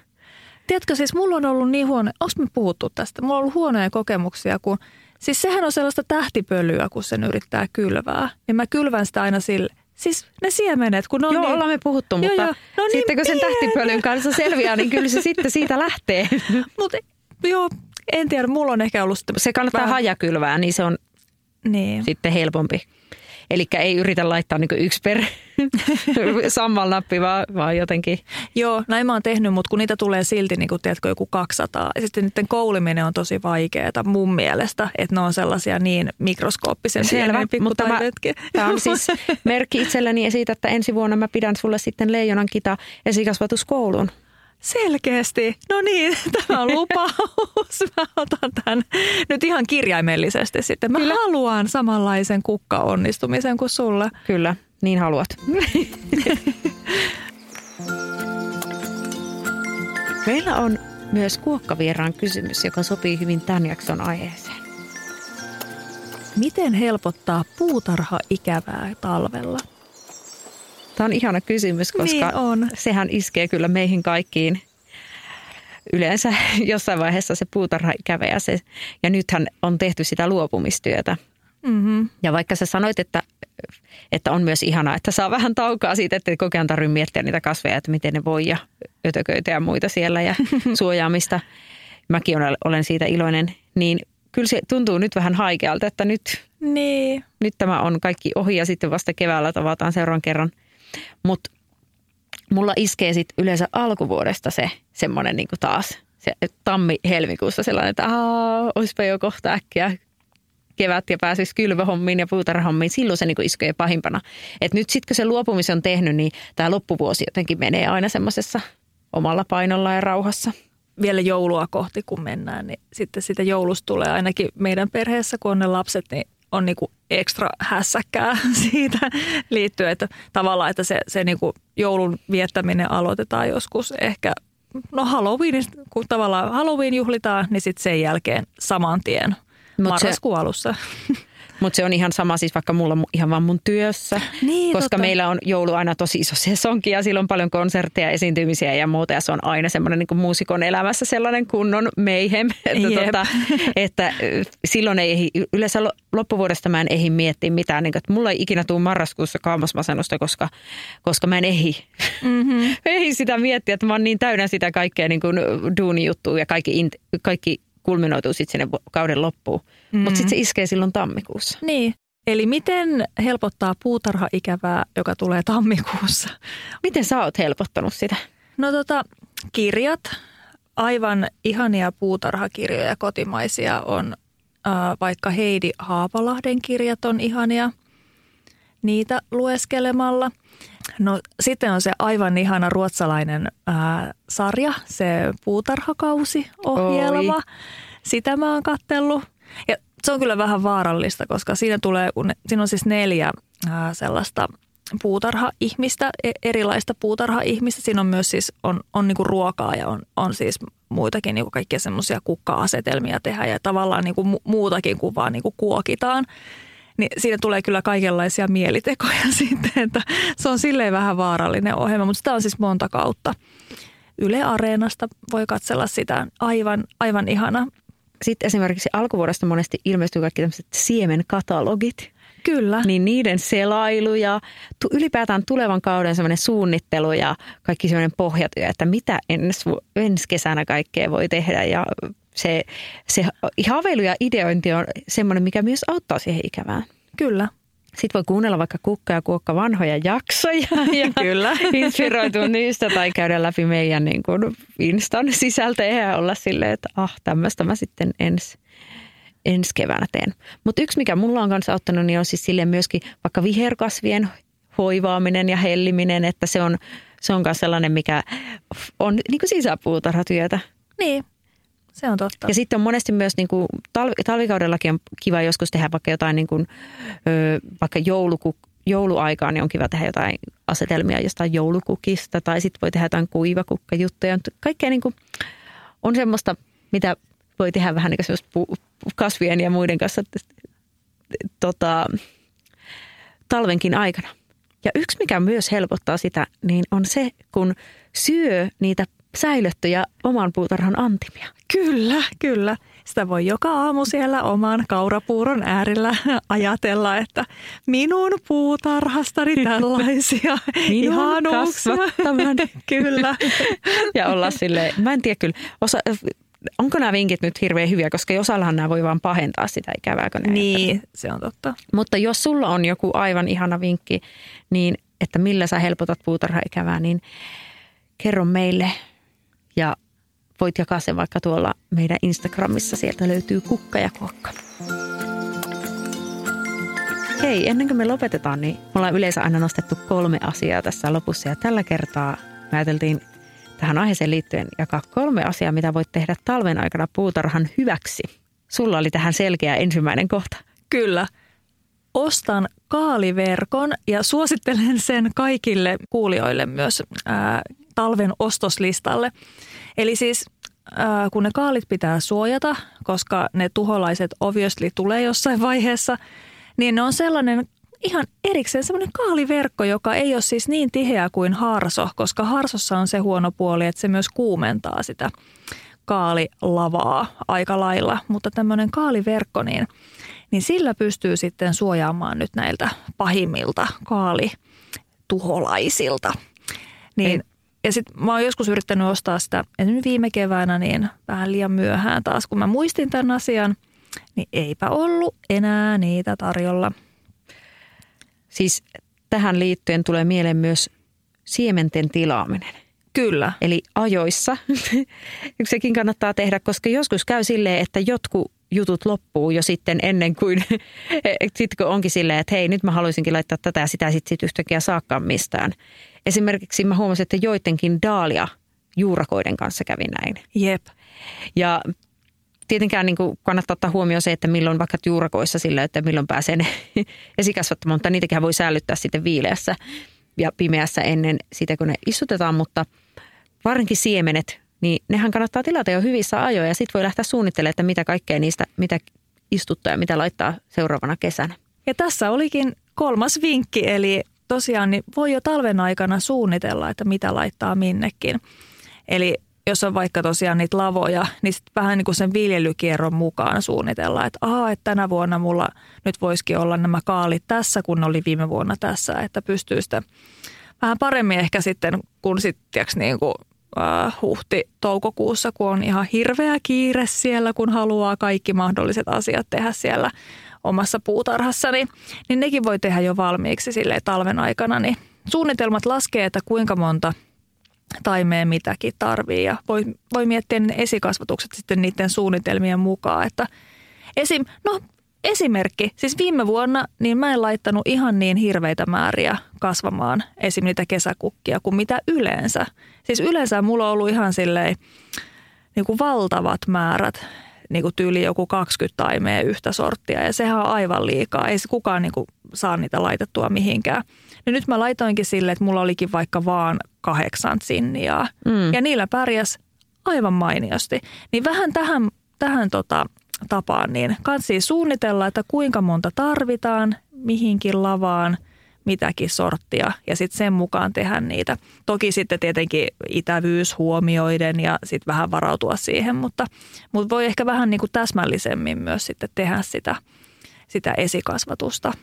Tiedätkö, siis mulla on ollut niin huono, onko me puhuttu tästä? Mulla on ollut huonoja kokemuksia, kun siis sehän on sellaista tähtipölyä, kun sen yrittää kylvää. Ja mä kylvän sitä aina sille, siis ne siemenet, kun ne on Joo, niin, ollaan me puhuttu, Joo, mutta joo. No niin sitten kun sen pieniä. tähtipölyn kanssa selviää, niin kyllä se sitten siitä lähtee. Mutta joo, en tiedä, mulla on ehkä ollut sitä. Se kannattaa vähän- hajakylvää, niin se on Niin. sitten helpompi. Eli ei yritä laittaa niin yksi per sammalnappi, vaan, vaan jotenkin. Joo, näin mä oon tehnyt, mutta kun niitä tulee silti, niin kuin, tiedätkö, joku 200. Ja sitten niiden kouliminen on tosi vaikeaa mun mielestä, että ne on sellaisia niin mikroskooppisen pieniä mutta tämä, tämä on siis merkki itselleni siitä, että ensi vuonna mä pidän sulle sitten Leijonan kita esikasvatuskoulun. Selkeästi. No niin, tämä on lupaus. Mä otan tämän nyt ihan kirjaimellisesti sitten. Mä Kyllä. haluan samanlaisen kukkaonnistumisen kuin sulla. Kyllä, niin haluat. Meillä on myös kuokkavieraan kysymys, joka sopii hyvin tämän jakson aiheeseen. Miten helpottaa puutarha-ikävää talvella? Tämä on ihana kysymys, koska Niin on. sehän iskee kyllä meihin kaikkiin. Yleensä jossain vaiheessa se puutarha ikävä ja, se, ja nythän on tehty sitä luopumistyötä. Mm-hmm. Ja vaikka sä sanoit, että, että on myös ihanaa, että saa vähän taukaa siitä, että koko ajan tarvitse miettiä niitä kasveja, että miten ne voi ja ötököitä ja muita siellä ja suojaamista. Mäkin olen- olen siitä iloinen. Niin kyllä se tuntuu nyt vähän haikealta, että nyt Niin. nyt tämä on kaikki ohi ja sitten vasta keväällä tavataan seuraavan kerran. Mutta mulla iskee sitten yleensä alkuvuodesta se semmoinen niinku taas, se tammi-helmikuussa sellainen, että olisipa jo kohta äkkiä kevät ja pääsisi kylvöhommiin ja puutarhahommiin. Silloin se niinku iskee pahimpana. Et nyt sitten kun se luopumisen on tehnyt, niin tämä loppuvuosi jotenkin menee aina semmoisessa omalla painolla ja rauhassa. Vielä joulua kohti kun mennään, niin sitten sitä joulusta tulee ainakin meidän perheessä, kun on ne lapset, niin on niinku ekstra hässäkkää siitä liittyen, että tavallaan, että se, se niinku joulun viettäminen aloitetaan joskus ehkä, no Halloween, kun tavallaan Halloween juhlitaan, niin sitten sen jälkeen saman tien Mut se- alussa. Mutta se on ihan sama siis vaikka mulla ihan vaan mun työssä, Niin, koska totta. meillä on joulu aina tosi iso sesonki ja silloin on paljon konsertteja, esiintymisiä ja muuta ja se on aina semmoinen niin muusikon elämässä sellainen kunnon meihem, että, Jep. tota, että silloin ei yleensä lo- loppuvuodesta mä en ehdi miettiä mitään, niin että mulla ei ikinä tule marraskuussa kaamasmasennusta, koska, koska mä en ehdi, mm-hmm. ehdi sitä miettiä, että mä oon niin täynnä sitä kaikkea niin kuin duunijuttua ja kaikki, kaikki kulminoituu sitten sinne kauden loppuun. Mm. Mutta sitten se iskee silloin tammikuussa. Niin. Eli miten helpottaa puutarhaikävää, joka tulee tammikuussa? Miten sä oot helpottanut sitä? No tota, kirjat, aivan ihania puutarhakirjoja kotimaisia on äh, vaikka Heidi Haapalahden kirjat on ihania niitä lueskelemalla. No sitten on se aivan ihana ruotsalainen äh, sarja, se puutarhakausi-ohjelma. Oi. Sitä mä oon kattellut. Ja se on kyllä vähän vaarallista, koska siinä tulee, kun siinä on siis neljä ää, sellaista puutarha-ihmistä, e- erilaista puutarha-ihmistä. Siinä on myös siis, on, on niinku ruokaa ja on, on siis muitakin niinku kaikkia semmoisia kukka-asetelmia tehdä ja tavallaan niinku mu- muutakin kuin vaan niinku kuokitaan. Niin siinä tulee kyllä kaikenlaisia mielitekoja sitten, että se on silleen vähän vaarallinen ohjelma, mutta sitä on siis monta kautta. Yle Areenasta voi katsella sitä. Aivan, aivan ihana. Sitten esimerkiksi alkuvuodesta monesti ilmestyy kaikki tämmöiset siemenkatalogit. Kyllä. Niin niiden selailu ja ylipäätään tulevan kauden semmoinen suunnittelu ja kaikki semmoinen pohjatyö, että mitä ensi, ensi kesänä kaikkea voi tehdä. Ja se, se haaveilu ja ideointi on semmoinen, mikä myös auttaa siihen ikävään. Kyllä. Sitten voi kuunnella vaikka Kukka ja Kuokka vanhoja jaksoja ja Kyllä. inspiroitua niistä tai käydä läpi meidän niin kuin Instan sisältöjä ja olla silleen, että ah, tämmöistä mä sitten ensi ensi keväänä teen. Mutta yksi, mikä mulla on kanssa auttanut, niin on siis silleen myöskin vaikka viherkasvien hoivaaminen ja helliminen, että se on, se on myös sellainen, mikä on niin kuin sisäpuutarhatyötä. Niin, se on totta. Ja sitten on monesti myös niin kuin talvi, talvikaudellakin on kiva joskus tehdä vaikka jotain niin kuin, ö, vaikka jouluku, jouluaikaan, niin on kiva tehdä jotain asetelmia jostain joulukukista tai sitten voi tehdä jotain kuivakukkajuttuja. Kaikkea niin kuin on semmoista, mitä voi tehdä vähän niin kuin kasvien ja muiden kanssa tota, talvenkin aikana. Ja yksi, mikä myös helpottaa sitä, niin on se, kun syö niitä säilöttyjä oman puutarhan antimia. Kyllä, kyllä. Sitä voi joka aamu siellä oman kaurapuuron äärellä ajatella, että minun puutarhastani tällaisia Minun ihanuuksia. kyllä. Ja olla sille mä en tiedä kyllä, osa, onko nämä vinkit nyt hirveän hyviä, koska osallahan nämä voi vaan pahentaa sitä ikävää, kun Niin, se on totta. Mutta jos sulla on joku aivan ihana vinkki, niin että millä sä helpotat puutarhaikävää, niin kerro meille ja voit jakaa sen vaikka tuolla meidän Instagramissa. Sieltä löytyy kukka ja kuokka. Hei, ennen kuin me lopetetaan, niin me ollaan yleensä aina nostettu kolme asiaa tässä lopussa. Ja tällä kertaa me ajateltiin tähän aiheeseen liittyen jakaa kolme asiaa, mitä voit tehdä talven aikana puutarhan hyväksi. Sulla oli tähän selkeä ensimmäinen kohta. Kyllä. Ostan kaaliverkon ja suosittelen sen kaikille kuulijoille myös ää, talven ostoslistalle. Eli siis ää, kun ne kaalit pitää suojata, koska ne tuholaiset obviously tulee jossain vaiheessa, niin ne on sellainen ihan erikseen sellainen kaaliverkko, joka ei ole siis niin tiheä kuin harso, koska harsossa on se huono puoli, että se myös kuumentaa sitä kaalilavaa aika lailla. Mutta tämmöinen kaaliverkko, niin, niin sillä pystyy sitten suojaamaan nyt näiltä pahimmilta kaalituholaisilta. Niin, ja sitten mä oon joskus yrittänyt ostaa sitä, esimerkiksi viime keväänä, niin vähän liian myöhään taas, kun mä muistin tämän asian, niin eipä ollut enää niitä tarjolla. Siis tähän liittyen tulee mieleen myös siementen tilaaminen. Kyllä. Eli ajoissa. Sekin kannattaa tehdä, koska joskus käy silleen, että jotkut jutut loppuu jo sitten ennen kuin, sitten kun onkin silleen, että hei nyt mä haluaisinkin laittaa tätä ja sitä sitten sit yhtäkkiä saakkaan mistään. Esimerkiksi mä huomasin, että joidenkin daalia juurakoiden kanssa kävi näin. Jep. Ja tietenkään niin kuin kannattaa ottaa huomioon se, että milloin vaikka juurakoissa sillä, että milloin pääsee ne esikasvattamaan, mutta niitäkin voi säilyttää sitten viileässä ja pimeässä ennen sitä, kun ne istutetaan, mutta varsinkin siemenet, niin nehän kannattaa tilata jo hyvissä ajoin ja sitten voi lähteä suunnittelemaan, että mitä kaikkea niistä, mitä istuttaa ja mitä laittaa seuraavana kesänä. Ja tässä olikin kolmas vinkki, eli tosiaan niin voi jo talven aikana suunnitella, että mitä laittaa minnekin. Eli jos on vaikka tosiaan niitä lavoja, niin sitten vähän niin kuin sen viljelykierron mukaan suunnitella, että aha, että tänä vuonna mulla nyt voisikin olla nämä kaalit tässä, kun oli viime vuonna tässä, että pystyy sitä vähän paremmin ehkä sitten, kun sitten niin kuin, äh, huhti-toukokuussa, kun on ihan hirveä kiire siellä, kun haluaa kaikki mahdolliset asiat tehdä siellä omassa puutarhassani, niin, nekin voi tehdä jo valmiiksi sille talven aikana. Niin suunnitelmat laskee, että kuinka monta taimea mitäkin tarvii ja voi, voi miettiä ne esikasvatukset sitten niiden suunnitelmien mukaan, että esim, no esimerkki, siis viime vuonna niin mä en laittanut ihan niin hirveitä määriä kasvamaan esim. niitä kesäkukkia kuin mitä yleensä. Siis yleensä mulla on ollut ihan silleen niin kuin valtavat määrät, niin kuin tyyli joku 20 taimea yhtä sorttia ja sehän on aivan liikaa. Ei se kukaan niin kuin saa niitä laitettua mihinkään. Ja nyt mä laitoinkin sille, että mulla olikin vaikka vaan kahdeksan sinniaa mm. ja niillä pärjäs aivan mainiosti. Niin vähän tähän, tähän tota, tapaan, niin kansi suunnitella, että kuinka monta tarvitaan mihinkin lavaan, mitäkin sorttia ja sitten sen mukaan tehdä niitä. Toki sitten tietenkin itävyys huomioiden ja sitten vähän varautua siihen, mutta, mutta voi ehkä vähän niin kuin täsmällisemmin myös sitten tehdä sitä, sitä esikasvatusta.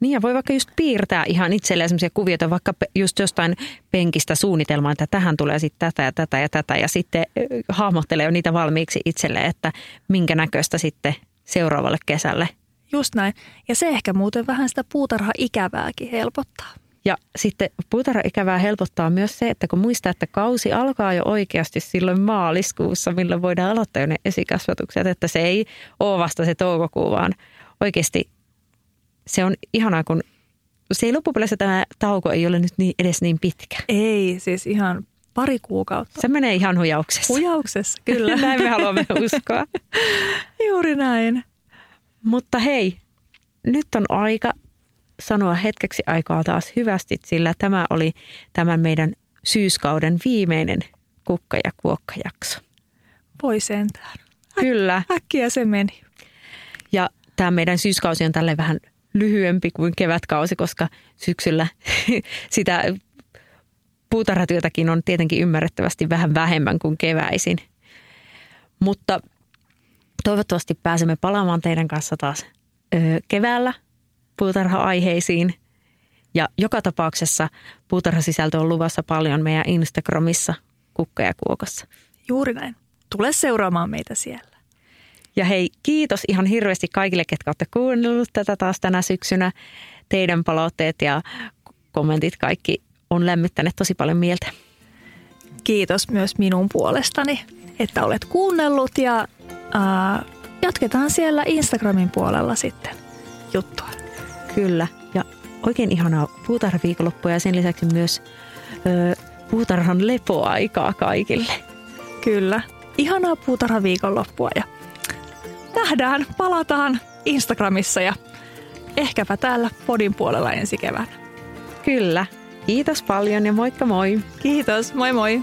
Niin ja voi vaikka just piirtää ihan itselleen sellaisia kuvioita, vaikka just jostain penkistä suunnitelmaa, että tähän tulee sitten tätä ja tätä ja tätä ja sitten hahmottelee jo niitä valmiiksi itselleen, että minkä näköistä sitten seuraavalle kesälle. Just näin. Ja se ehkä muuten vähän sitä puutarha-ikävääkin helpottaa. Ja sitten puutarha-ikävää helpottaa myös se, että kun muistaa, että kausi alkaa jo oikeasti silloin maaliskuussa, milloin voidaan aloittaa jo ne esikasvatukset, että se ei ole vasta se toukokuu, vaan oikeasti se on ihanaa, kun se ei loppupeleissä tämä tauko ei ole nyt niin, edes niin pitkä. Ei, siis ihan pari kuukautta. Se menee ihan hujauksessa. Hujauksessa, kyllä. näin me haluamme uskoa. Juuri näin. Mutta hei, nyt on aika sanoa hetkeksi aikaa taas hyvästi, sillä tämä oli tämän meidän syyskauden viimeinen kukka- ja kuokkajakso. Voi sentään. Äk- Kyllä. Äkkiä se meni. Ja tämä meidän syyskausi on tälle vähän lyhyempi kuin kevätkausi, koska syksyllä sitä puutarhatyötäkin on tietenkin ymmärrettävästi vähän vähemmän kuin keväisin. Mutta toivottavasti pääsemme palaamaan teidän kanssa taas ö, keväällä puutarha-aiheisiin. Ja joka tapauksessa puutarhasisältö on luvassa paljon meidän Instagramissa Kukka ja Kuokossa. Juuri näin. Tule seuraamaan meitä siellä. Ja hei, kiitos ihan hirveästi kaikille, ketkä olette kuunnellut tätä taas tänä syksynä. Teidän palautteet ja kommentit kaikki on lämmittäneet tosi paljon mieltä. Kiitos myös minun puolestani, että olet kuunnellut ja äh, jatketaan siellä Instagramin puolella sitten juttua. Kyllä, ja oikein ihanaa puutarhaviikonloppua ja sen lisäksi myös ö, puutarhan lepoaikaa kaikille. Kyllä, ihanaa puutarhaviikonloppua ja nähdään, palataan Instagramissa ja ehkäpä täällä podin puolella ensi keväänä. Kyllä. Kiitos paljon ja moikka moi. Kiitos, moi moi.